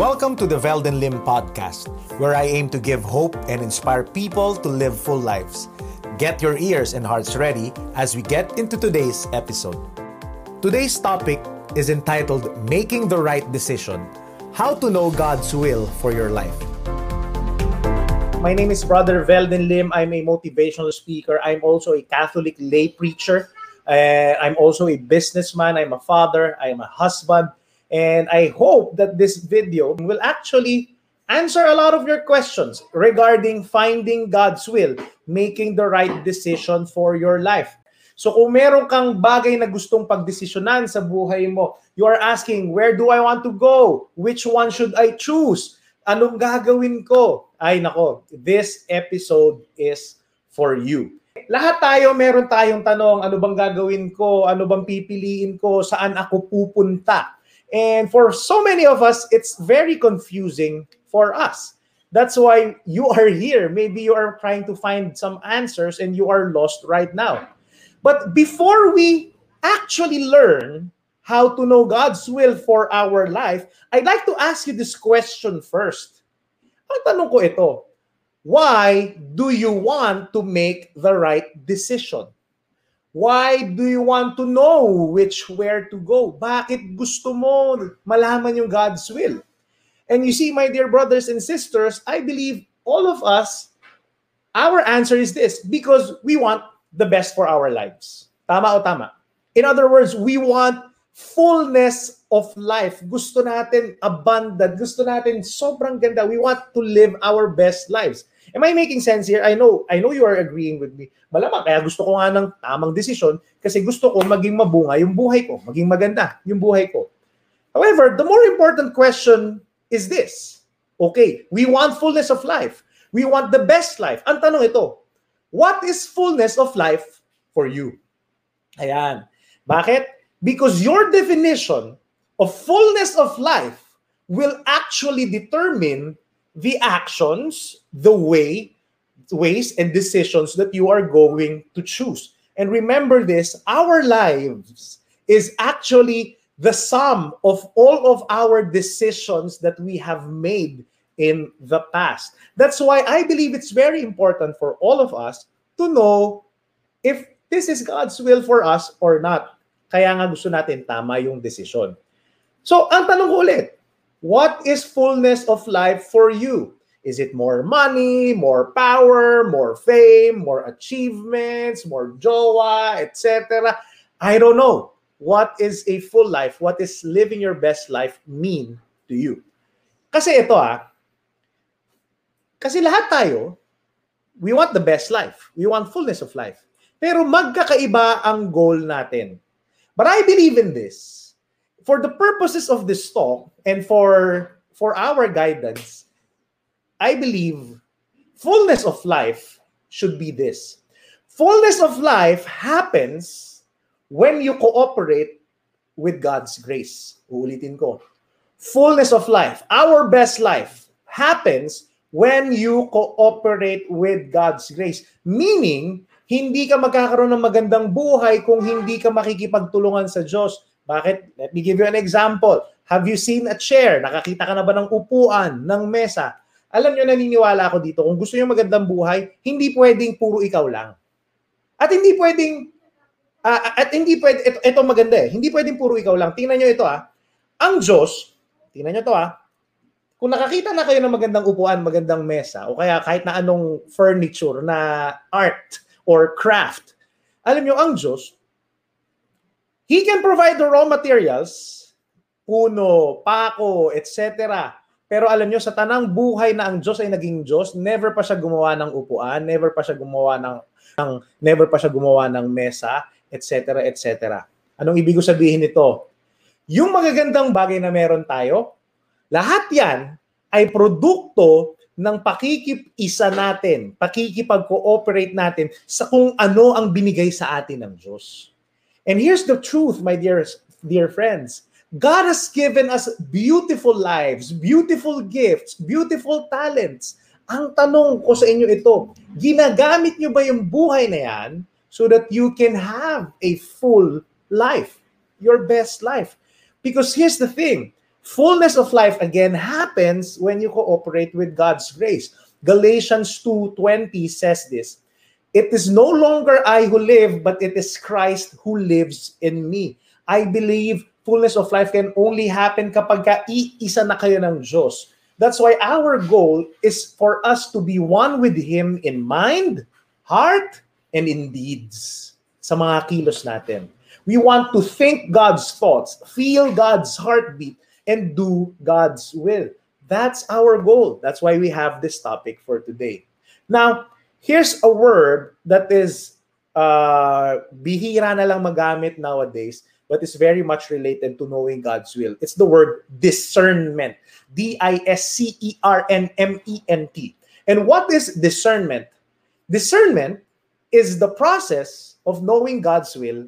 Welcome to the Velden Lim podcast, where I aim to give hope and inspire people to live full lives. Get your ears and hearts ready as we get into today's episode. Today's topic is entitled Making the Right Decision How to Know God's Will for Your Life. My name is Brother Velden Lim. I'm a motivational speaker. I'm also a Catholic lay preacher. Uh, I'm also a businessman. I'm a father. I'm a husband. And I hope that this video will actually answer a lot of your questions regarding finding God's will, making the right decision for your life. So kung meron kang bagay na gustong pagdesisyonan sa buhay mo, you are asking, where do I want to go? Which one should I choose? Anong gagawin ko? Ay nako, this episode is for you. Lahat tayo meron tayong tanong, ano bang gagawin ko? Ano bang pipiliin ko? Saan ako pupunta? And for so many of us, it's very confusing for us. That's why you are here. Maybe you are trying to find some answers and you are lost right now. But before we actually learn how to know God's will for our life, I'd like to ask you this question first. Ko ito, why do you want to make the right decision? Why do you want to know which where to go? Bakit gusto mo malaman yung God's will? And you see, my dear brothers and sisters, I believe all of us, our answer is this, because we want the best for our lives. Tama o tama? In other words, we want fullness of life. Gusto natin abundant. Gusto natin sobrang ganda. We want to live our best lives. Am I making sense here? I know, I know you are agreeing with me. Malamang kaya gusto ko nga ng tamang desisyon kasi gusto ko maging mabunga yung buhay ko, maging maganda yung buhay ko. However, the more important question is this. Okay, we want fullness of life. We want the best life. Ang tanong ito, what is fullness of life for you? Ayan. Bakit? Because your definition of fullness of life will actually determine the actions, the way, ways, and decisions that you are going to choose. And remember this our lives is actually the sum of all of our decisions that we have made in the past. That's why I believe it's very important for all of us to know if this is God's will for us or not. Kaya nga gusto natin tama yung desisyon. So, ang tanong ko ulit, what is fullness of life for you? Is it more money, more power, more fame, more achievements, more jowa, etc.? I don't know. What is a full life? What is living your best life mean to you? Kasi ito ah, kasi lahat tayo, we want the best life. We want fullness of life. Pero magkakaiba ang goal natin. But I believe in this. For the purposes of this talk and for for our guidance, I believe fullness of life should be this. Fullness of life happens when you cooperate with God's grace. Uulitin ko. Fullness of life, our best life, happens when you cooperate with God's grace. Meaning, hindi ka magkakaroon ng magandang buhay kung hindi ka makikipagtulungan sa Diyos. Bakit? Let me give you an example. Have you seen a chair? Nakakita ka na ba ng upuan, ng mesa? Alam nyo, naniniwala ako dito, kung gusto nyo magandang buhay, hindi pwedeng puro ikaw lang. At hindi pwedeng, uh, at hindi pwede, ito, ito maganda eh, hindi pwedeng puro ikaw lang. Tingnan nyo ito ah. Ang Diyos, tingnan nyo to ah, kung nakakita na kayo ng magandang upuan, magandang mesa, o kaya kahit na anong furniture na art, or craft. Alam nyo, ang Diyos, He can provide the raw materials, puno, pako, etc. Pero alam nyo, sa tanang buhay na ang Diyos ay naging Diyos, never pa siya gumawa ng upuan, never pa siya gumawa ng, ng never pa siya gumawa ng mesa, etc. etc. Anong ibig sabihin nito? Yung magagandang bagay na meron tayo, lahat yan ay produkto ng pakikip-isa natin, pakikipag-cooperate natin sa kung ano ang binigay sa atin ng Diyos. And here's the truth, my dear, dear friends. God has given us beautiful lives, beautiful gifts, beautiful talents. Ang tanong ko sa inyo ito, ginagamit nyo ba yung buhay na yan so that you can have a full life, your best life? Because here's the thing, Fullness of life again happens when you cooperate with God's grace. Galatians 2:20 says this. It is no longer I who live, but it is Christ who lives in me. I believe fullness of life can only happen kapag ka iisa na kayo ng Diyos. That's why our goal is for us to be one with Him in mind, heart, and in deeds sa mga kilos natin. We want to think God's thoughts, feel God's heartbeat, and do God's will. That's our goal. That's why we have this topic for today. Now, here's a word that is uh, bihira na lang magamit nowadays, but is very much related to knowing God's will. It's the word discernment. D-I-S-C-E-R-N-M-E-N-T. And what is discernment? Discernment is the process of knowing God's will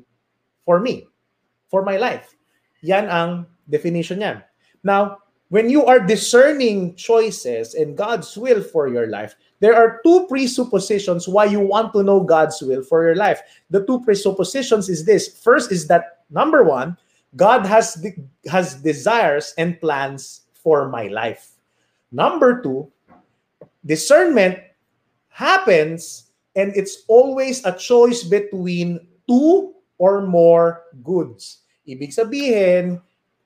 for me, for my life. Yan ang definition niya. Now, when you are discerning choices and God's will for your life, there are two presuppositions why you want to know God's will for your life. The two presuppositions is this. First is that number one, God has has desires and plans for my life. Number two, discernment happens and it's always a choice between two or more goods. Ibig sabihin,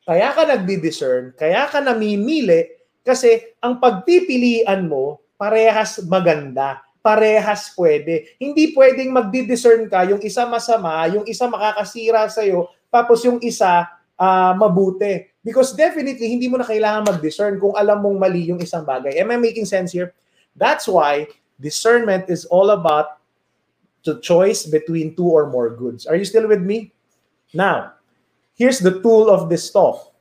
kaya ka nagdi-discern, kaya ka namimili kasi ang pagpipilian mo parehas maganda, parehas pwede. Hindi pwedeng magdi-discern ka, yung isa masama, yung isa makakasira sa iyo, tapos yung isa uh, mabuti. Because definitely, hindi mo na kailangan mag-discern kung alam mong mali yung isang bagay. Am I making sense here? That's why discernment is all about the choice between two or more goods. Are you still with me? Now, here's the tool of this talk.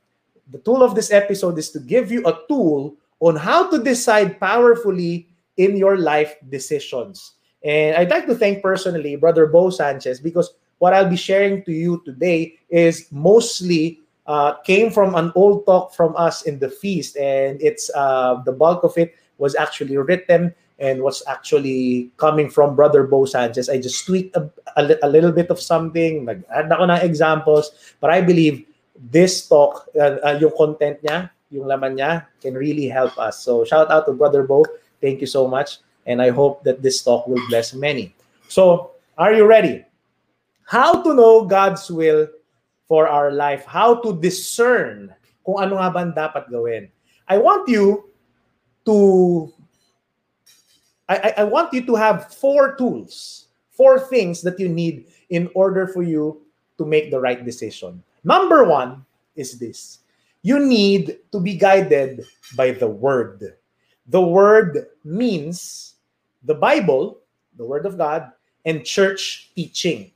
The tool of this episode is to give you a tool on how to decide powerfully in your life decisions. And I'd like to thank personally Brother Bo Sanchez because what I'll be sharing to you today is mostly uh, came from an old talk from us in the feast, and it's uh, the bulk of it was actually written and what's actually coming from Brother Bo Sanchez. I just tweaked a, a, a little bit of something, nag-add ako ng examples, but I believe this talk, uh, uh, yung content niya, yung laman niya, can really help us. So shout out to Brother Bo. Thank you so much. And I hope that this talk will bless many. So, are you ready? How to know God's will for our life. How to discern kung ano nga ba dapat gawin. I want you to I, I want you to have four tools, four things that you need in order for you to make the right decision. Number one is this you need to be guided by the Word. The Word means the Bible, the Word of God, and church teaching.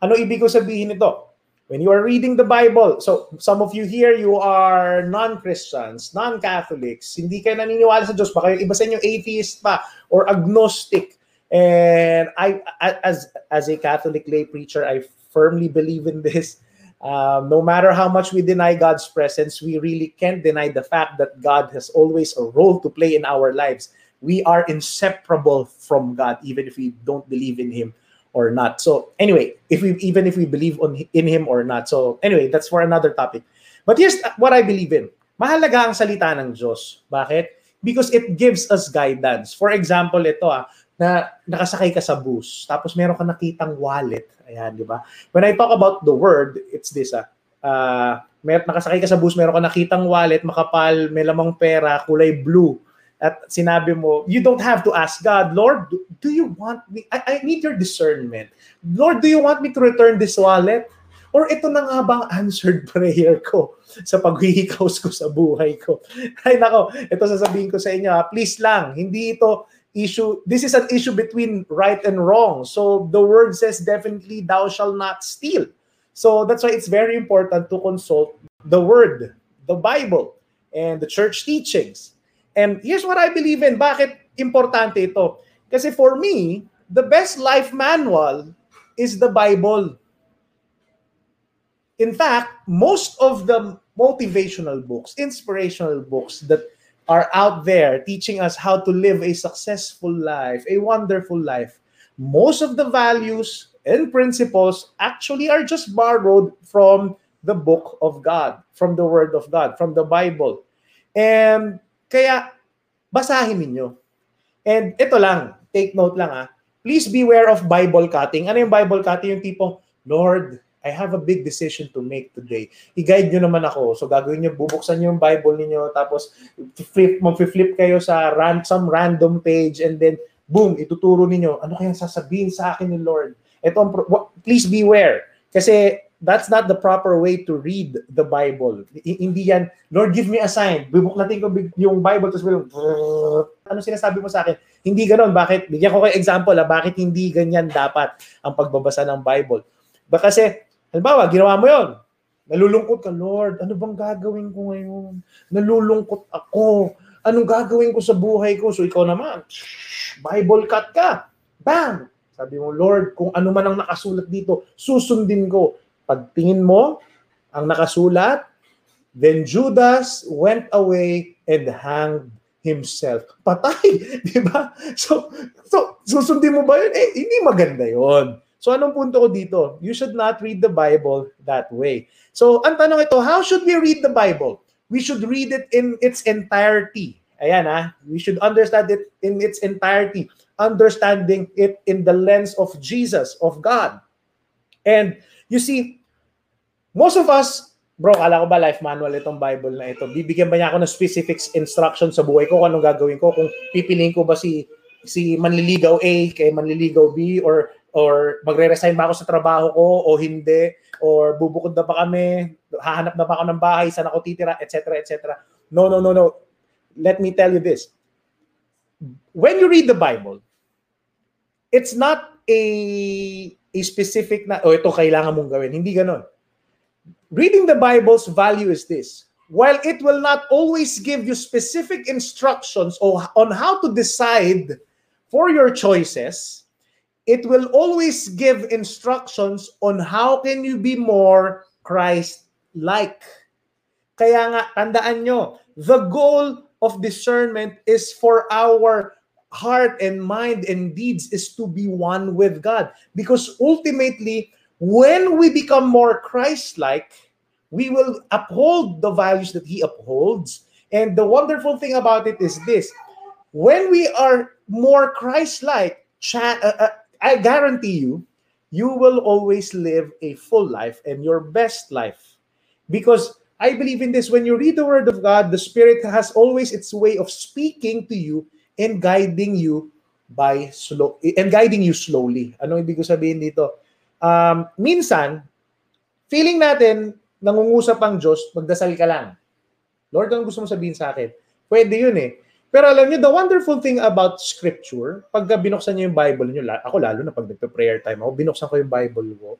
Ano ibig ko sabihin nito? When you are reading the Bible, so some of you here, you are non-Christians, non-Catholics, hindi kayo naniniwala sa Diyos, baka yung iba sa inyo atheist pa or agnostic. And I, as, as a Catholic lay preacher, I firmly believe in this. Um, no matter how much we deny God's presence, we really can't deny the fact that God has always a role to play in our lives. We are inseparable from God, even if we don't believe in Him or not. So anyway, if we even if we believe on in him or not. So anyway, that's for another topic. But here's what I believe in. Mahalaga ang salita ng Diyos. Bakit? Because it gives us guidance. For example, ito ah, na nakasakay ka sa bus, tapos meron ka nakitang wallet. Ayan, di ba? When I talk about the word, it's this ah. Uh, may, nakasakay ka sa bus, meron ka nakitang wallet, makapal, may lamang pera, kulay blue at sinabi mo, you don't have to ask God, Lord, do, you want me? I, I need your discernment. Lord, do you want me to return this wallet? Or ito na nga bang answered prayer ko sa paghihikaos ko sa buhay ko? Ay nako, ito sasabihin ko sa inyo, ha? please lang, hindi ito issue, this is an issue between right and wrong. So the word says definitely, thou shall not steal. So that's why it's very important to consult the word, the Bible, and the church teachings. And here's what I believe in. Bakit importante ito? Kasi for me, the best life manual is the Bible. In fact, most of the motivational books, inspirational books that are out there teaching us how to live a successful life, a wonderful life, most of the values and principles actually are just borrowed from the book of God, from the word of God, from the Bible. And kaya basahin ninyo. And ito lang, take note lang ah. Please beware of Bible cutting. Ano yung Bible cutting? Yung tipong, Lord, I have a big decision to make today. I-guide nyo naman ako. So gagawin nyo, bubuksan nyo yung Bible niyo tapos flip, mag-flip kayo sa ran, some random page and then boom, ituturo niyo ano kayang sasabihin sa akin ni Lord. Ito, please beware. Kasi that's not the proper way to read the Bible. hindi yan, Lord, give me a sign. Bibuklatin ko yung Bible, tapos bilang, ano sinasabi mo sa akin? Hindi ganon. Bakit? Bigyan ko kayo example, ha? bakit hindi ganyan dapat ang pagbabasa ng Bible. Ba kasi, halimbawa, ginawa mo yon Nalulungkot ka, Lord, ano bang gagawin ko ngayon? Nalulungkot ako. Anong gagawin ko sa buhay ko? So ikaw naman, Bible cut ka. Bam! Sabi mo, Lord, kung ano man ang nakasulat dito, susundin ko. Pagtingin mo, ang nakasulat, then Judas went away and hanged himself. Patay, di ba? So, so, susundin mo ba yun? Eh, hindi maganda yon. So anong punto ko dito? You should not read the Bible that way. So ang tanong ito, how should we read the Bible? We should read it in its entirety. Ayan ah, we should understand it in its entirety. Understanding it in the lens of Jesus, of God. And you see, most of us, bro, kala ko ba life manual itong Bible na ito? Bibigyan ba niya ako ng specific instruction sa buhay ko kung anong gagawin ko? Kung pipiliin ko ba si si manliligaw A kay manliligaw B? Or or magre-resign ba ako sa trabaho ko o hindi? Or bubukod na ba kami? Hahanap na ba ako ng bahay? Saan ako titira? Etc etc no no no no. Let me tell you this. When you read the bible it's not a a specific na oh ito kailangan mong gawin. Hindi ganoon reading the bible's value is this. While it will not always give you specific instructions on how to decide for your choices it will always give instructions on how can you be more Christ-like. Kaya nga, tandaan nyo, the goal of discernment is for our heart and mind and deeds is to be one with God. Because ultimately, when we become more Christ-like, we will uphold the values that He upholds. And the wonderful thing about it is this, when we are more Christ-like, cha- uh, uh, I guarantee you, you will always live a full life and your best life. Because I believe in this when you read the Word of God, the Spirit has always its way of speaking to you and guiding you by slow and guiding you slowly. Ano ibig ko sabihin dito? Um, minsan, feeling natin nangungusap ang Diyos, magdasal ka lang. Lord, ano gusto mo sabihin sa akin? Pwede yun eh. Pero alam niyo, the wonderful thing about scripture, pag binuksan niyo yung Bible niyo, ako lalo na pag nagpe-prayer time ako, binuksan ko yung Bible ko.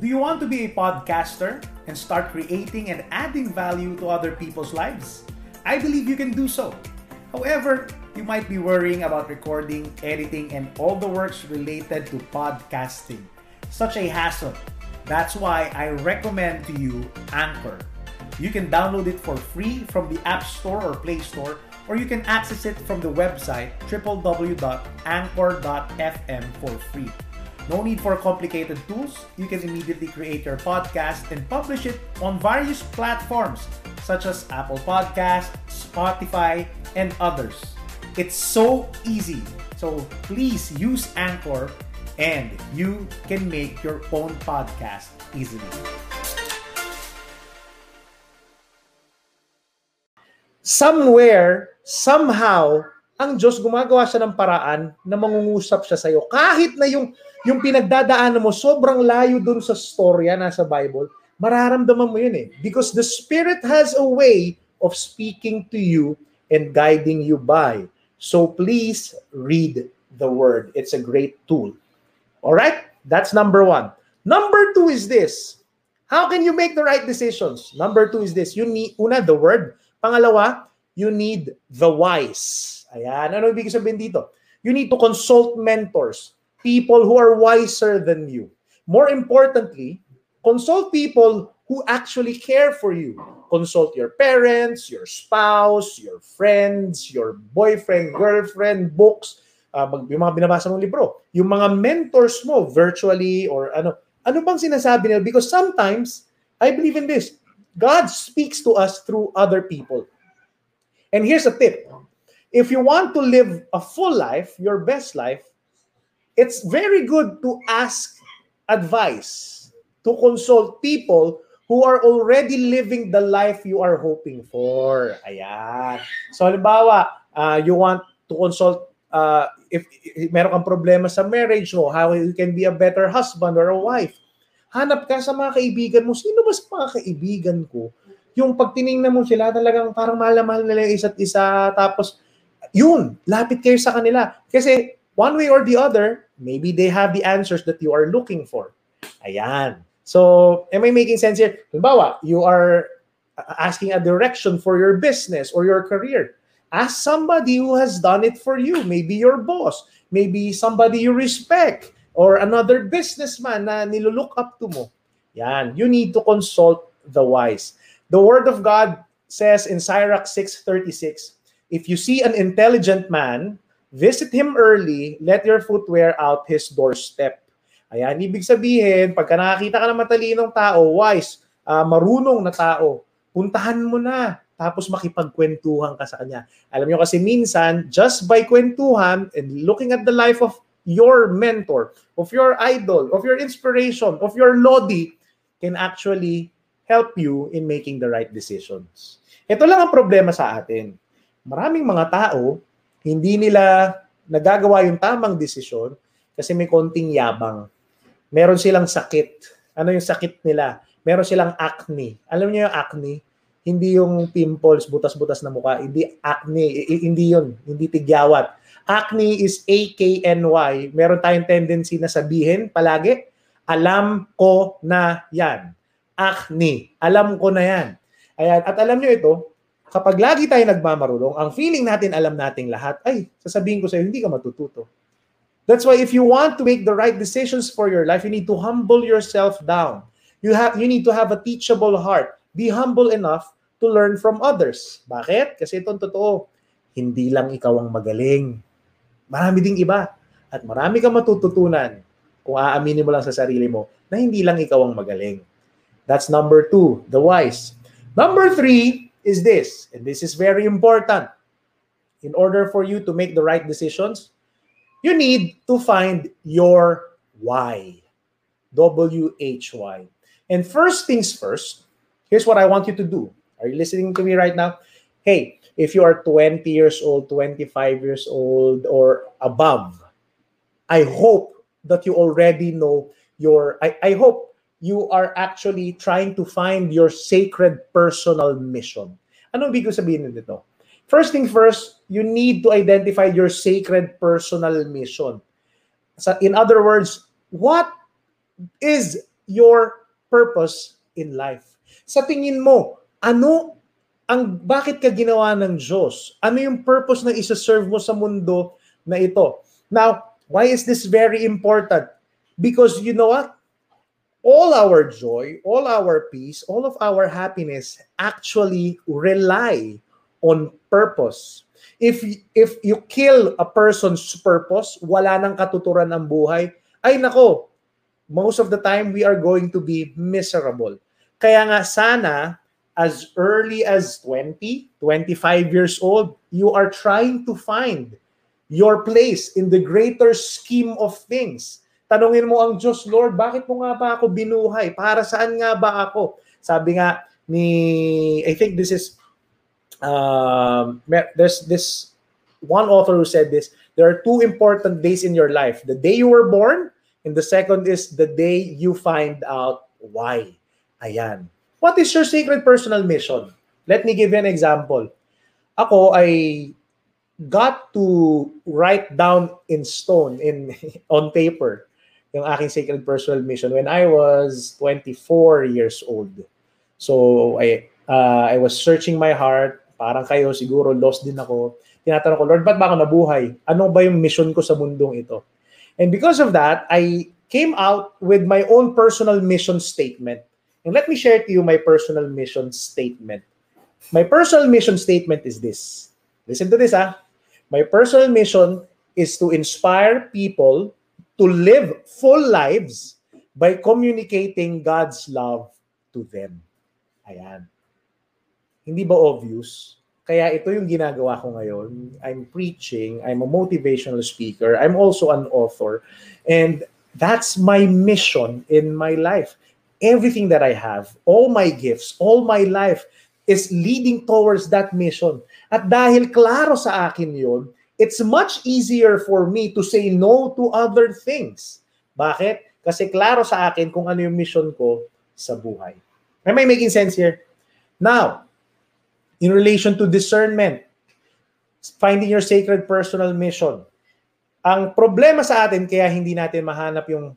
Do you want to be a podcaster and start creating and adding value to other people's lives? I believe you can do so. However, you might be worrying about recording, editing, and all the works related to podcasting. Such a hassle. That's why I recommend to you Anchor. You can download it for free from the App Store or Play Store, or you can access it from the website www.anchor.fm for free. No need for complicated tools. You can immediately create your podcast and publish it on various platforms such as Apple Podcast, Spotify, and others. It's so easy. So please use Anchor and you can make your own podcast easily. somewhere, somehow, ang Diyos gumagawa siya ng paraan na mangungusap siya sa iyo. Kahit na yung yung pinagdadaanan mo sobrang layo dun sa storya nasa Bible, mararamdaman mo yun eh. Because the Spirit has a way of speaking to you and guiding you by. So please read the Word. It's a great tool. All right? That's number one. Number two is this. How can you make the right decisions? Number two is this. You need, una, the Word. Pangalawa, you need the wise. Ayan. Ano ibig sabihin dito? You need to consult mentors, people who are wiser than you. More importantly, consult people who actually care for you. Consult your parents, your spouse, your friends, your boyfriend, girlfriend, books, uh, yung mga binabasa mong libro. Yung mga mentors mo virtually or ano, Ano bang sinasabi nila? Because sometimes, I believe in this, God speaks to us through other people. And here's a tip. If you want to live a full life, your best life, it's very good to ask advice, to consult people who are already living the life you are hoping for. Ayan. So halimbawa, uh, you want to consult uh, if, if meron kang problema sa marriage mo, how you can be a better husband or a wife. Hanap ka sa mga kaibigan mo. Sino ba sa mga kaibigan ko? Yung pag mo sila, talagang parang mahal na mahal nila yung isa't isa. Tapos, yun, lapit kayo sa kanila. Kasi one way or the other, maybe they have the answers that you are looking for. Ayan. So, am I making sense here? Halimbawa, you are asking a direction for your business or your career. Ask somebody who has done it for you. Maybe your boss, maybe somebody you respect, or another businessman na nilook up to mo. Yan. You need to consult the wise. The word of God says in Sirach 6.36, If you see an intelligent man, visit him early, let your foot wear out his doorstep. Ayan, ibig sabihin, pagka nakakita ka ng matalinong tao, wise, uh, marunong na tao, puntahan mo na tapos makipagkwentuhan ka sa kanya. Alam niyo kasi minsan, just by kwentuhan and looking at the life of your mentor, of your idol, of your inspiration, of your lodi, can actually help you in making the right decisions. Ito lang ang problema sa atin. Maraming mga tao, hindi nila nagagawa yung tamang desisyon kasi may konting yabang. Meron silang sakit. Ano yung sakit nila? Meron silang acne. Alam niyo yung acne? hindi yung pimples, butas-butas na mukha, hindi acne, hindi yun, hindi tigyawat. Acne is A-K-N-Y. Meron tayong tendency na sabihin palagi, alam ko na yan. Acne, alam ko na yan. Ayan, at alam nyo ito, kapag lagi tayo nagmamarulong, ang feeling natin alam nating lahat, ay, sasabihin ko sa'yo, hindi ka matututo. That's why if you want to make the right decisions for your life, you need to humble yourself down. You have you need to have a teachable heart be humble enough to learn from others. Bakit? Kasi itong totoo, hindi lang ikaw ang magaling. Marami ding iba. At marami kang matututunan kung aaminin mo lang sa sarili mo na hindi lang ikaw ang magaling. That's number two, the wise. Number three is this, and this is very important. In order for you to make the right decisions, you need to find your why. W-H-Y. And first things first, Here's what I want you to do. Are you listening to me right now? Hey, if you are 20 years old, 25 years old, or above, I hope that you already know your, I, I hope you are actually trying to find your sacred personal mission. Ano ibig sabihin nito? First thing first, you need to identify your sacred personal mission. So in other words, what is your purpose in life? Sa tingin mo, ano ang bakit ka ginawa ng Diyos? Ano yung purpose na isa-serve mo sa mundo na ito? Now, why is this very important? Because you know what? All our joy, all our peace, all of our happiness actually rely on purpose. If if you kill a person's purpose, wala nang katuturan ng buhay, ay nako, most of the time we are going to be miserable. Kaya nga sana as early as 20, 25 years old, you are trying to find your place in the greater scheme of things. Tanungin mo ang Diyos, Lord, bakit mo nga ba ako binuhay? Para saan nga ba ako? Sabi nga ni, I think this is, um, there's this one author who said this, there are two important days in your life. The day you were born, and the second is the day you find out why. Ayan. What is your secret personal mission? Let me give you an example. Ako ay got to write down in stone in on paper yung aking sacred personal mission when I was 24 years old. So I uh, I was searching my heart, parang kayo siguro lost din ako. Tinatanong ko, Lord, ba't ba ako nabuhay? Ano ba yung mission ko sa mundong ito? And because of that, I came out with my own personal mission statement. And let me share to you my personal mission statement. My personal mission statement is this. Listen to this, ah. My personal mission is to inspire people to live full lives by communicating God's love to them. Ayan. Hindi ba obvious? Kaya ito yung ginagawa ko ngayon. I'm preaching, I'm a motivational speaker, I'm also an author, and that's my mission in my life. Everything that I have, all my gifts, all my life is leading towards that mission. At dahil klaro sa akin yon, it's much easier for me to say no to other things. Bakit? Kasi klaro sa akin kung ano yung mission ko sa buhay. Am I making sense here? Now, in relation to discernment, finding your sacred personal mission. Ang problema sa atin kaya hindi natin mahanap yung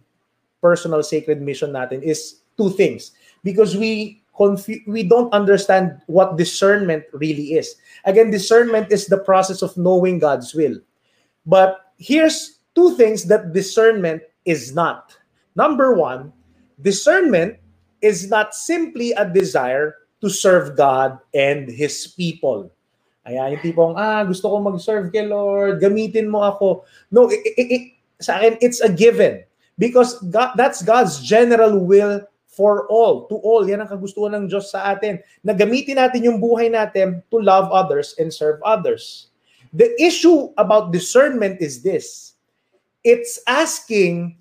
personal sacred mission natin is two things. Because we confu- we don't understand what discernment really is. Again, discernment is the process of knowing God's will. But here's two things that discernment is not. Number one, discernment is not simply a desire to serve God and His people. Ayan, yung tipong, ah, gusto ko mag-serve kay Lord, gamitin mo ako. No, it, it, it, sa akin, it's a given. Because God, that's God's general will for all, to all. Yan ang kagustuhan ng Diyos sa atin. Na gamitin natin yung buhay natin to love others and serve others. The issue about discernment is this. It's asking,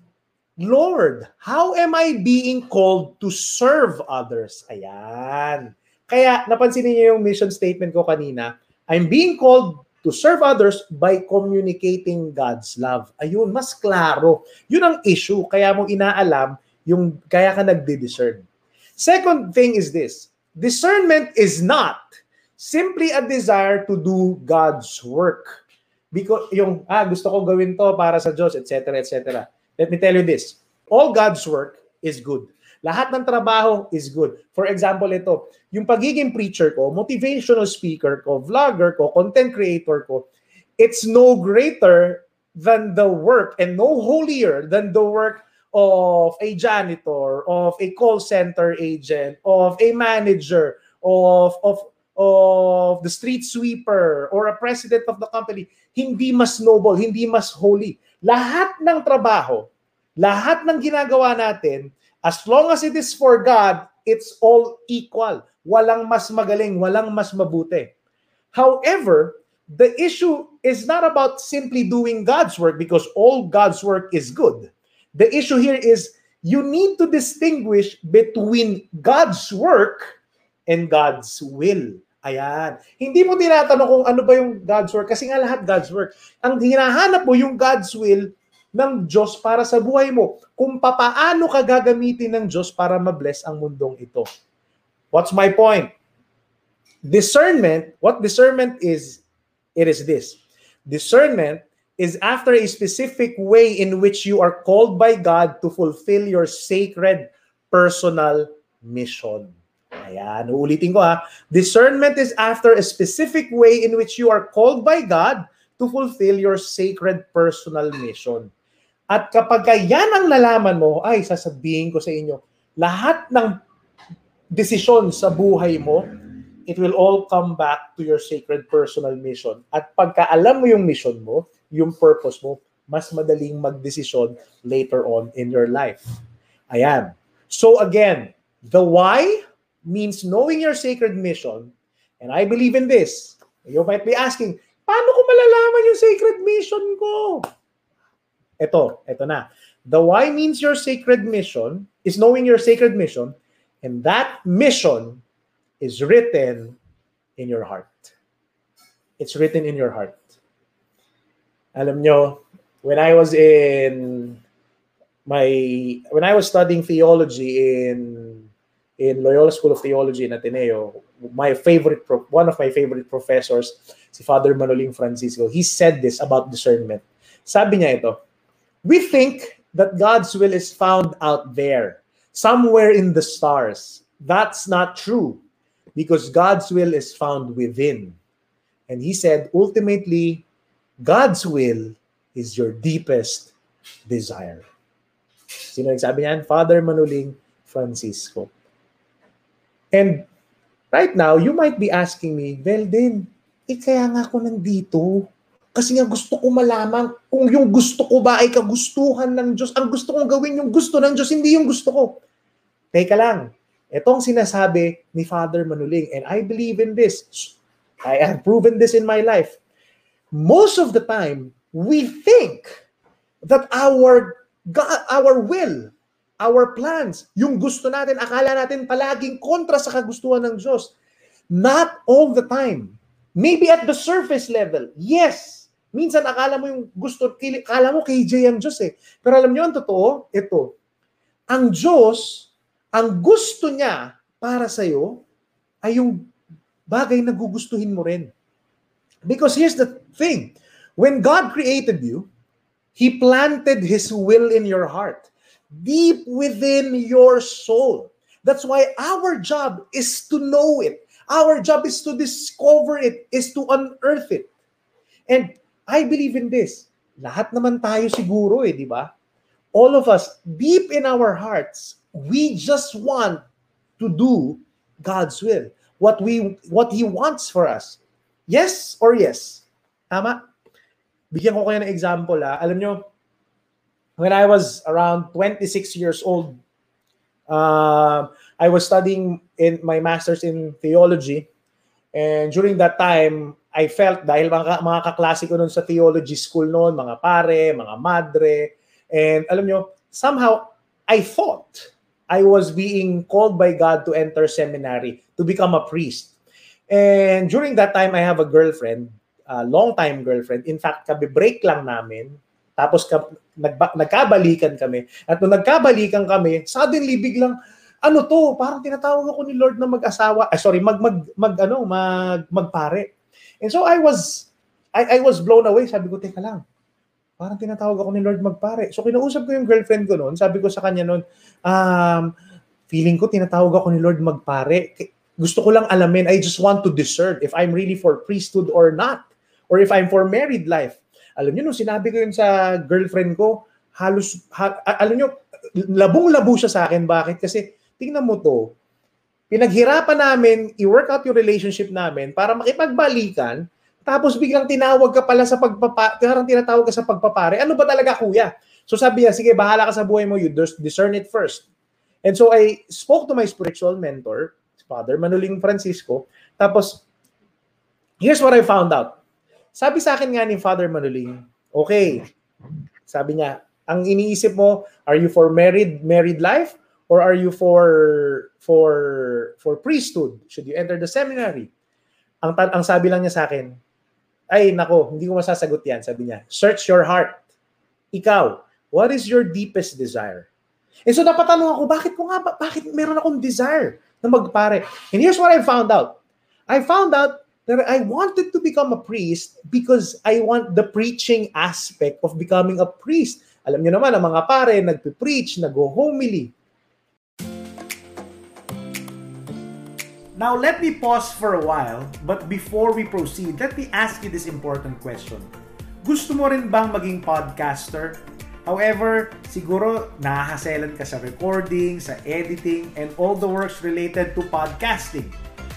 Lord, how am I being called to serve others? Ayan. Kaya napansin niyo yung mission statement ko kanina. I'm being called to serve others by communicating God's love. Ayun, mas klaro. Yun ang issue. Kaya mo inaalam yung kaya ka nagdi-discern. Second thing is this. Discernment is not simply a desire to do God's work. Because yung, ah, gusto ko gawin to para sa Diyos, etc., etc. Let me tell you this. All God's work is good. Lahat ng trabaho is good. For example, ito, yung pagiging preacher ko, motivational speaker ko, vlogger ko, content creator ko, it's no greater than the work and no holier than the work of a janitor, of a call center agent, of a manager, of of of the street sweeper or a president of the company, hindi mas noble, hindi mas holy. Lahat ng trabaho, lahat ng ginagawa natin, as long as it is for God, it's all equal. Walang mas magaling, walang mas mabuti. However, the issue is not about simply doing God's work because all God's work is good. The issue here is you need to distinguish between God's work and God's will. Ayan. Hindi mo tinatanong kung ano ba yung God's work kasi nga lahat God's work. Ang hinahanap mo yung God's will ng Diyos para sa buhay mo. Kung papaano ka gagamitin ng Diyos para mabless ang mundong ito. What's my point? Discernment, what discernment is, it is this. Discernment is after a specific way in which you are called by God to fulfill your sacred personal mission. Ayan, uulitin ko ha. Discernment is after a specific way in which you are called by God to fulfill your sacred personal mission. At kapag yan ang nalaman mo, ay sasabihin ko sa inyo, lahat ng desisyon sa buhay mo, it will all come back to your sacred personal mission. At pagka alam mo yung mission mo, yung purpose mo, mas madaling magdesisyon later on in your life. Ayan. So again, the why means knowing your sacred mission. And I believe in this. You might be asking, paano ko malalaman yung sacred mission ko? Ito, ito na. The why means your sacred mission is knowing your sacred mission, and that mission is written in your heart. It's written in your heart. Alam nyo, when I was in my when I was studying theology in in Loyola School of Theology in Ateneo, my favorite one of my favorite professors, si Father Manoling Francisco, he said this about discernment. Sabi niya ito, we think that God's will is found out there, somewhere in the stars. That's not true because God's will is found within. And he said, ultimately, God's will is your deepest desire. Sino nagsabi niyan? Father Manuling Francisco. And right now, you might be asking me, Well, din, eh kaya nga ako nandito. Kasi nga gusto ko malaman kung yung gusto ko ba ay kagustuhan ng Diyos. Ang gusto kong gawin yung gusto ng Diyos, hindi yung gusto ko. Teka lang, ito ang sinasabi ni Father Manuling and I believe in this. I have proven this in my life. Most of the time, we think that our God, our will, our plans, yung gusto natin, akala natin palaging kontra sa kagustuhan ng Diyos. Not all the time. Maybe at the surface level, yes. Minsan akala mo yung gusto, akala mo KJ ang Diyos eh. Pero alam niyo ang totoo, ito. Ang Diyos, ang gusto niya para sa iyo ay yung bagay na gugustuhin mo rin. Because here's the thing. When God created you, He planted His will in your heart, deep within your soul. That's why our job is to know it. Our job is to discover it, is to unearth it. And I believe in this. Lahat naman tayo siguro eh, di ba? All of us, deep in our hearts, we just want to do God's will. What we what He wants for us. Yes or yes? Tama? Bigyan ko kayo ng example ha. Alam nyo, when I was around 26 years old, uh, I was studying in my master's in theology. And during that time, I felt dahil mga, mga kaklase ko nun sa theology school noon, mga pare, mga madre, and alam nyo, somehow I thought I was being called by God to enter seminary, to become a priest. And during that time, I have a girlfriend, a long-time girlfriend. In fact, kabi-break lang namin. Tapos ka, nagba, nagkabalikan kami. At nung nagkabalikan kami, suddenly biglang, ano to, parang tinatawag ako ni Lord na mag-asawa, eh, sorry, mag, mag, mag, ano, mag, magpare. And so I was, I, I was blown away. Sabi ko, teka lang, parang tinatawag ako ni Lord magpare. So kinausap ko yung girlfriend ko noon. Sabi ko sa kanya noon, um, feeling ko tinatawag ako ni Lord magpare. Gusto ko lang alamin, I just want to discern if I'm really for priesthood or not. Or if I'm for married life. Alam niyo, nung sinabi ko yun sa girlfriend ko, halos, ha, alam niyo, labong-labo siya sa akin. Bakit? Kasi tingnan mo to, pinaghirapan namin i-work out yung relationship namin para makipagbalikan, tapos biglang tinawag ka pala sa pagpapa, parang tinatawag ka sa pagpapare. Ano ba talaga kuya? So sabi niya, sige, bahala ka sa buhay mo, you discern it first. And so I spoke to my spiritual mentor, Father Manuling Francisco, tapos here's what I found out. Sabi sa akin nga ni Father Manuling, okay, sabi niya, ang iniisip mo, are you for married married life or are you for for for priesthood? Should you enter the seminary? Ang ang sabi lang niya sa akin, ay nako, hindi ko masasagot 'yan, sabi niya. Search your heart. Ikaw, what is your deepest desire? And so napatanong ako, bakit ko nga ba, bakit meron akong desire na magpare? And here's what I found out. I found out that I wanted to become a priest because I want the preaching aspect of becoming a priest. Alam niyo naman, ang mga pare, nagpe-preach, nag-homily. Now, let me pause for a while, but before we proceed, let me ask you this important question. Gusto mo rin bang maging podcaster? However, siguro nahahaselan ka sa recording, sa editing, and all the works related to podcasting.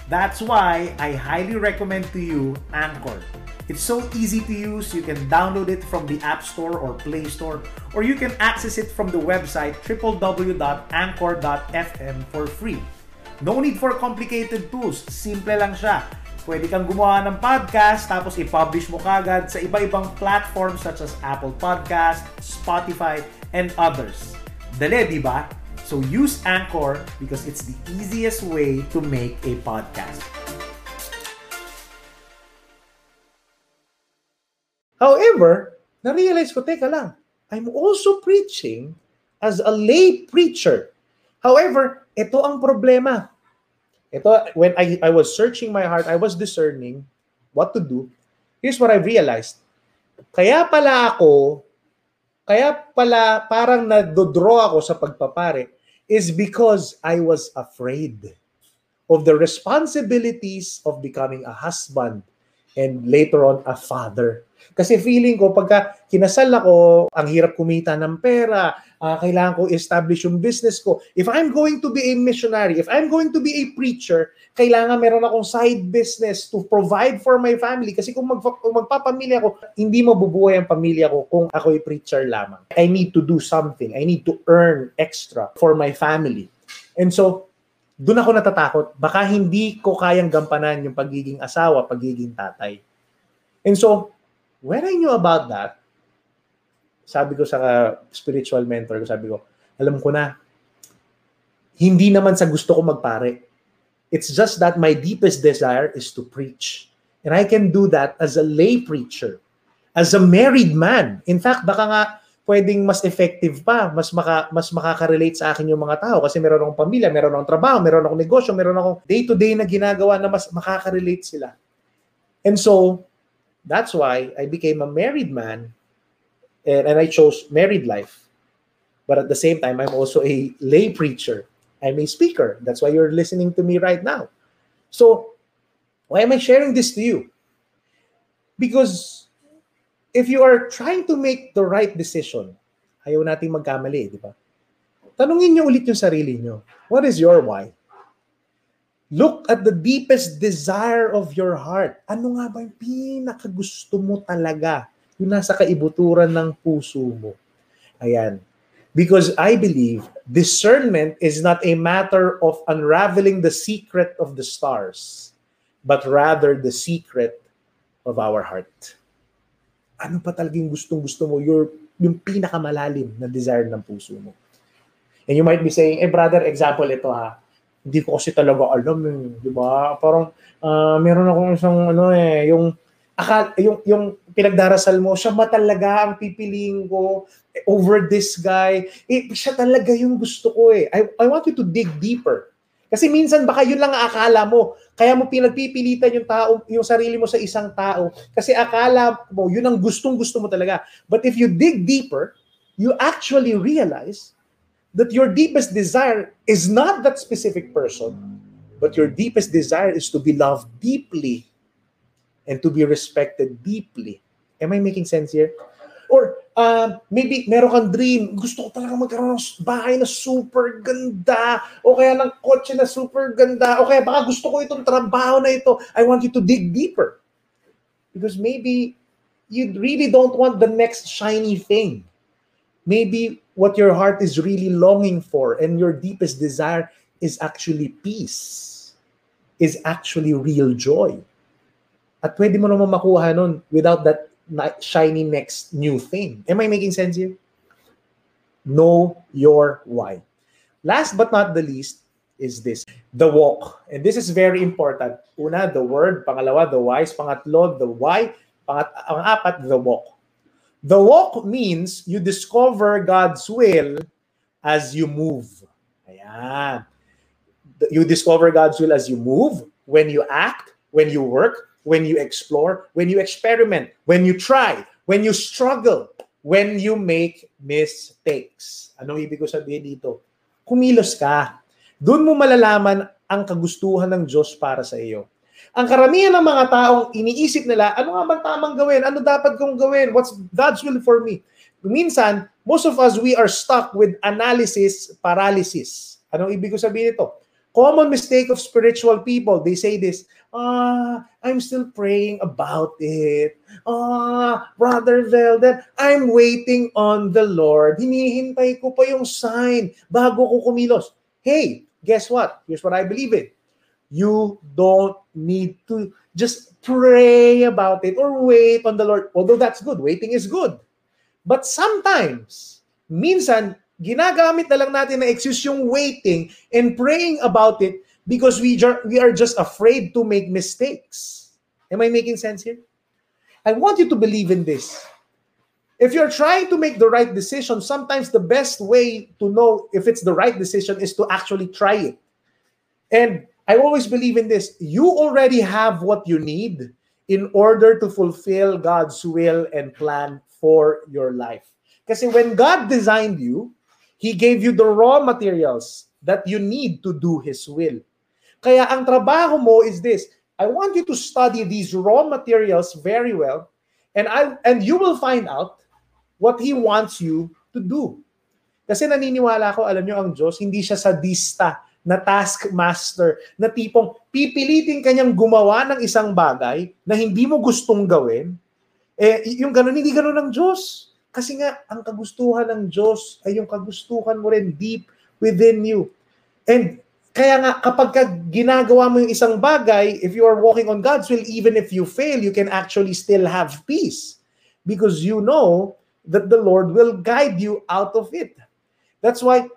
That's why I highly recommend to you Anchor. It's so easy to use. You can download it from the App Store or Play Store, or you can access it from the website www.anchor.fm for free. No need for complicated tools. Simple lang siya. Pwede kang gumawa ng podcast tapos i-publish mo kagad sa iba-ibang platforms such as Apple Podcast, Spotify, and others. Dali, di ba? So use Anchor because it's the easiest way to make a podcast. However, na-realize ko, teka lang, I'm also preaching as a lay preacher. However, ito ang problema. Ito, when I, I was searching my heart, I was discerning what to do. Here's what I realized. Kaya pala ako, kaya pala parang nadodraw ako sa pagpapare is because I was afraid of the responsibilities of becoming a husband and later on a father. Kasi feeling ko, pagka kinasal ako, ang hirap kumita ng pera, uh, kailangan ko establish yung business ko. If I'm going to be a missionary, if I'm going to be a preacher, kailangan meron akong side business to provide for my family. Kasi kung, mag, kung magpapamilya ako, hindi mabubuhay ang pamilya ko kung ako ay preacher lamang. I need to do something. I need to earn extra for my family. And so, doon ako natatakot. Baka hindi ko kayang gampanan yung pagiging asawa, pagiging tatay. And so, when I knew about that, sabi ko sa spiritual mentor ko, sabi ko, alam ko na, hindi naman sa gusto ko magpare. It's just that my deepest desire is to preach. And I can do that as a lay preacher, as a married man. In fact, baka nga pwedeng mas effective pa, mas maka, mas makaka-relate sa akin yung mga tao kasi meron akong pamilya, meron akong trabaho, meron akong negosyo, meron akong day-to-day na ginagawa na mas makaka-relate sila. And so, that's why I became a married man and, and I chose married life. But at the same time, I'm also a lay preacher. I'm a speaker. That's why you're listening to me right now. So, why am I sharing this to you? Because if you are trying to make the right decision, ayaw nating magkamali, di ba? Tanungin niyo ulit yung sarili niyo. What is your why? Look at the deepest desire of your heart. Ano nga ba yung pinakagusto mo talaga? yung nasa kaibuturan ng puso mo. Ayan. Because I believe discernment is not a matter of unraveling the secret of the stars, but rather the secret of our heart. Ano pa talagang gustong-gusto mo? Your, yung pinakamalalim na desire ng puso mo. And you might be saying, eh brother, example ito ha. Hindi ko kasi talaga alam eh, di ba? Parang uh, meron akong isang ano eh, yung akal, yung, yung pinagdarasal mo, siya ba talaga ang pipiliin ko over this guy? Eh, siya talaga yung gusto ko eh. I, I want you to dig deeper. Kasi minsan baka yun lang ang akala mo. Kaya mo pinagpipilitan yung tao, yung sarili mo sa isang tao. Kasi akala mo, yun ang gustong-gusto mo talaga. But if you dig deeper, you actually realize that your deepest desire is not that specific person, but your deepest desire is to be loved deeply and to be respected deeply. Am I making sense here? Or uh, maybe meron kang dream, gusto ko talaga magkaroon ng bahay na super ganda, o kaya ng kotse na super ganda, o kaya baka gusto ko itong trabaho na ito. I want you to dig deeper. Because maybe you really don't want the next shiny thing. Maybe what your heart is really longing for and your deepest desire is actually peace, is actually real joy. At pwede mo naman makuha nun without that shiny next new thing. Am I making sense here? Know your why. Last but not the least is this, the walk. And this is very important. Una, the word. Pangalawa, the whys. Pangatlo, the why. Pangat ang apat, the walk. The walk means you discover God's will as you move. Ayan. You discover God's will as you move, when you act, when you work, when you explore, when you experiment, when you try, when you struggle, when you make mistakes. Anong ibig ko sabihin dito? Kumilos ka. Doon mo malalaman ang kagustuhan ng Diyos para sa iyo. Ang karamihan ng mga taong iniisip nila, ano nga bang tamang gawin? Ano dapat kong gawin? What's God's will for me? Minsan, most of us, we are stuck with analysis paralysis. Anong ibig ko sabihin ito? Common mistake of spiritual people, they say this, ah, I'm still praying about it. Ah, Brother Velden, I'm waiting on the Lord. Hinihintay ko pa yung sign bago ko kumilos. Hey, guess what? Here's what I believe in. You don't need to just pray about it or wait on the Lord. Although that's good. Waiting is good. But sometimes, minsan, Ginagamit na lang natin na excuse yung waiting and praying about it because we, we are just afraid to make mistakes. Am I making sense here? I want you to believe in this. If you're trying to make the right decision, sometimes the best way to know if it's the right decision is to actually try it. And I always believe in this. You already have what you need in order to fulfill God's will and plan for your life. Kasi when God designed you, He gave you the raw materials that you need to do His will. Kaya ang trabaho mo is this. I want you to study these raw materials very well And I and you will find out what he wants you to do. Kasi naniniwala ko, alam nyo, ang Diyos, hindi siya sadista na taskmaster, na tipong pipilitin kanyang gumawa ng isang bagay na hindi mo gustong gawin. Eh, yung ganun, hindi ganun ng Diyos. Kasi nga, ang kagustuhan ng Diyos ay yung kagustuhan mo rin deep within you. And kaya nga, kapag ka ginagawa mo yung isang bagay, if you are walking on God's will, even if you fail, you can actually still have peace. Because you know that the Lord will guide you out of it. That's why,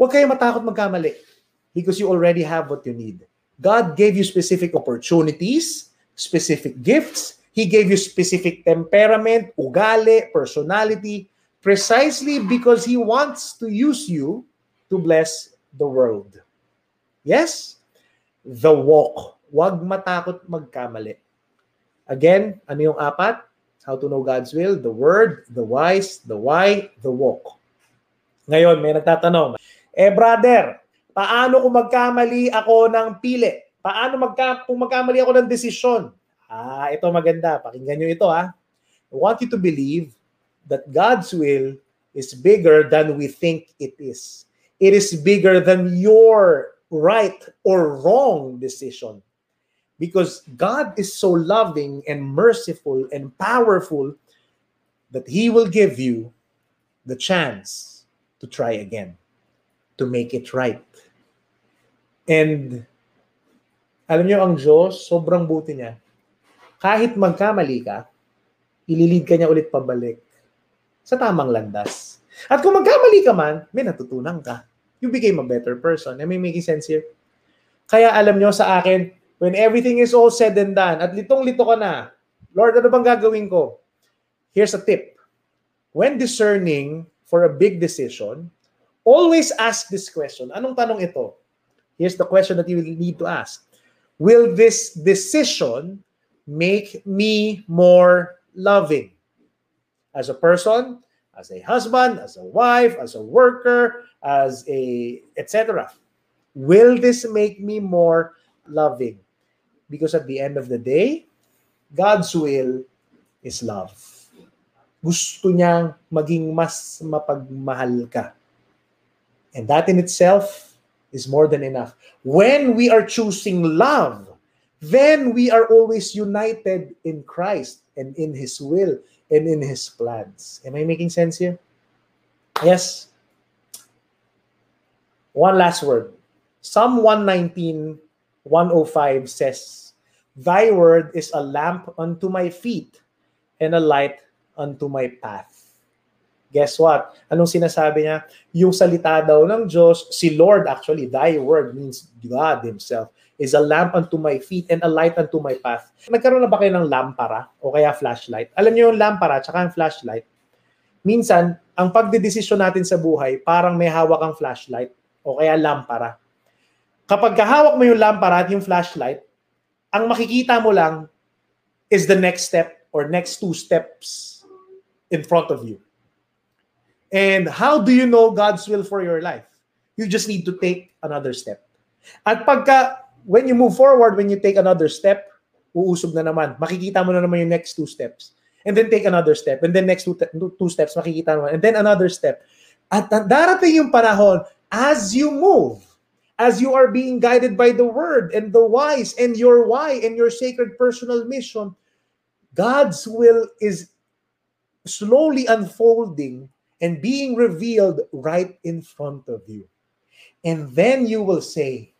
huwag kayo matakot magkamali because you already have what you need. God gave you specific opportunities, specific gifts. He gave you specific temperament, ugali, personality, precisely because He wants to use you to bless the world. Yes? The walk. Huwag matakot magkamali. Again, ano yung apat? How to know God's will, the word, the wise, the why, the walk. Ngayon, may nagtatanong, eh brother, paano kung magkamali ako ng pili? Paano magka, kung magkamali ako ng desisyon? Ah, ito maganda. Pakinggan nyo ito ha. I want you to believe that God's will is bigger than we think it is. It is bigger than your right or wrong decision. Because God is so loving and merciful and powerful that He will give you the chance to try again, to make it right. And alam niyo ang Diyos, sobrang buti niya. Kahit magkamali ka, ililid ka niya ulit pabalik sa tamang landas. At kung magkamali ka man, may natutunan ka. You became a better person. Am I making sense here? Kaya alam niyo sa akin, when everything is all said and done, at litong-lito ka na, Lord, ano bang gagawin ko? Here's a tip. When discerning for a big decision, always ask this question. Anong tanong ito? Here's the question that you will need to ask. Will this decision make me more loving? As a person, as a husband, as a wife, as a worker, as a etc. Will this make me more loving? Because at the end of the day, God's will is love gusto niyang maging mas mapagmahal ka. And that in itself is more than enough. When we are choosing love, then we are always united in Christ and in His will and in His plans. Am I making sense here? Yes. One last word. Psalm 119, 105 says, Thy word is a lamp unto my feet and a light unto my path. Guess what? Anong sinasabi niya? Yung salita daw ng Diyos, si Lord actually, thy word means God himself, is a lamp unto my feet and a light unto my path. Nagkaroon na ba kayo ng lampara o kaya flashlight? Alam niyo yung lampara at yung flashlight, minsan, ang pagdedesisyon natin sa buhay, parang may hawak ang flashlight o kaya lampara. Kapag kahawak mo yung lampara at yung flashlight, ang makikita mo lang is the next step or next two steps in front of you. And how do you know God's will for your life? You just need to take another step. At pagka, when you move forward, when you take another step, uusog na naman. Makikita mo na naman yung next two steps. And then take another step. And then next two, two steps, makikita mo. And then another step. At darating yung panahon, as you move, as you are being guided by the word and the wise and your why and your sacred personal mission, God's will is slowly unfolding and being revealed right in front of you. And then you will say,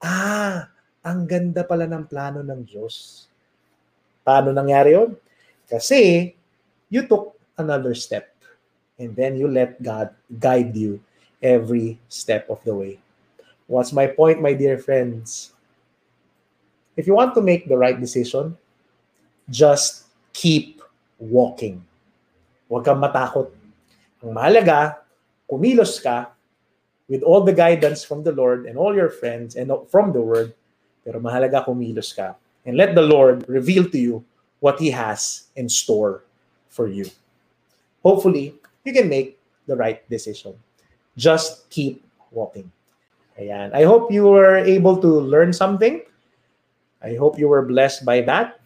ah, ang ganda pala ng plano ng Diyos. Paano nangyari yun? Kasi you took another step and then you let God guide you every step of the way. What's my point, my dear friends? If you want to make the right decision, just keep walking. Huwag kang matakot. Ang mahalaga, kumilos ka with all the guidance from the Lord and all your friends and from the Word, pero mahalaga kumilos ka. And let the Lord reveal to you what He has in store for you. Hopefully, you can make the right decision. Just keep walking. Ayan. I hope you were able to learn something. I hope you were blessed by that.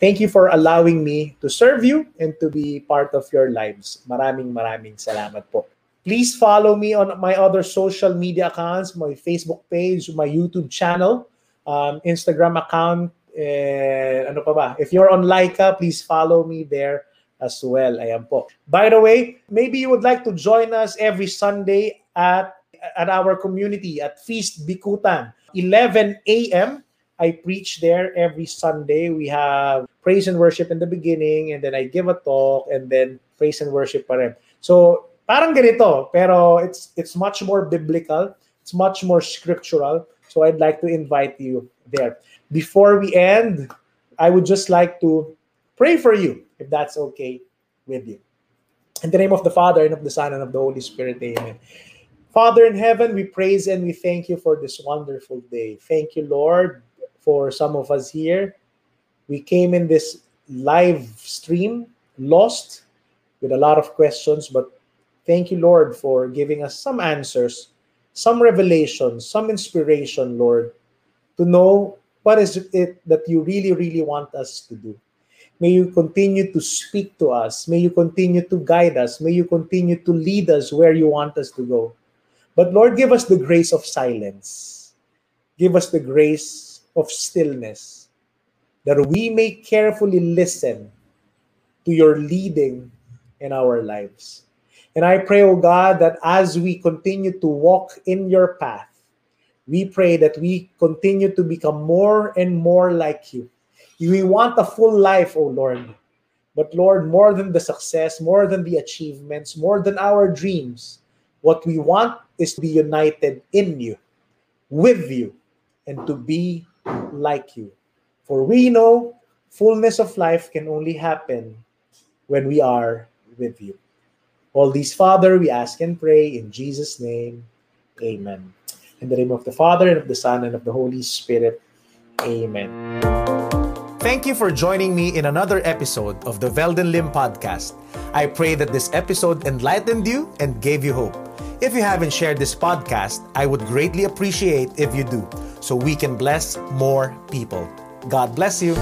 Thank you for allowing me to serve you and to be part of your lives. Maraming maraming salamat po. Please follow me on my other social media accounts, my Facebook page, my YouTube channel, um, Instagram account, and ano pa ba? If you're on Laika, please follow me there as well. Ayan po. By the way, maybe you would like to join us every Sunday at at our community at Feast Bikutan, 11 a.m. I preach there every Sunday. We have praise and worship in the beginning, and then I give a talk, and then praise and worship pa rin. So, parang ganito, pero it's it's much more biblical. It's much more scriptural. So, I'd like to invite you there. Before we end, I would just like to pray for you, if that's okay with you. In the name of the Father, and of the Son, and of the Holy Spirit, amen. Father in heaven, we praise and we thank you for this wonderful day. Thank you, Lord, for some of us here. We came in this live stream lost with a lot of questions, but thank you, Lord, for giving us some answers, some revelation, some inspiration, Lord, to know what is it that you really, really want us to do. May you continue to speak to us. May you continue to guide us. May you continue to lead us where you want us to go. But Lord, give us the grace of silence. Give us the grace of stillness that we may carefully listen to your leading in our lives. And I pray, oh God, that as we continue to walk in your path, we pray that we continue to become more and more like you. We want a full life, oh Lord. But Lord, more than the success, more than the achievements, more than our dreams, what we want is to be united in you, with you, and to be like you. For we know fullness of life can only happen when we are with you. All these, Father, we ask and pray in Jesus' name. Amen. In the name of the Father, and of the Son, and of the Holy Spirit. Amen. Thank you for joining me in another episode of the Velden Lim podcast. I pray that this episode enlightened you and gave you hope. If you haven't shared this podcast, I would greatly appreciate if you do so we can bless more people. God bless you.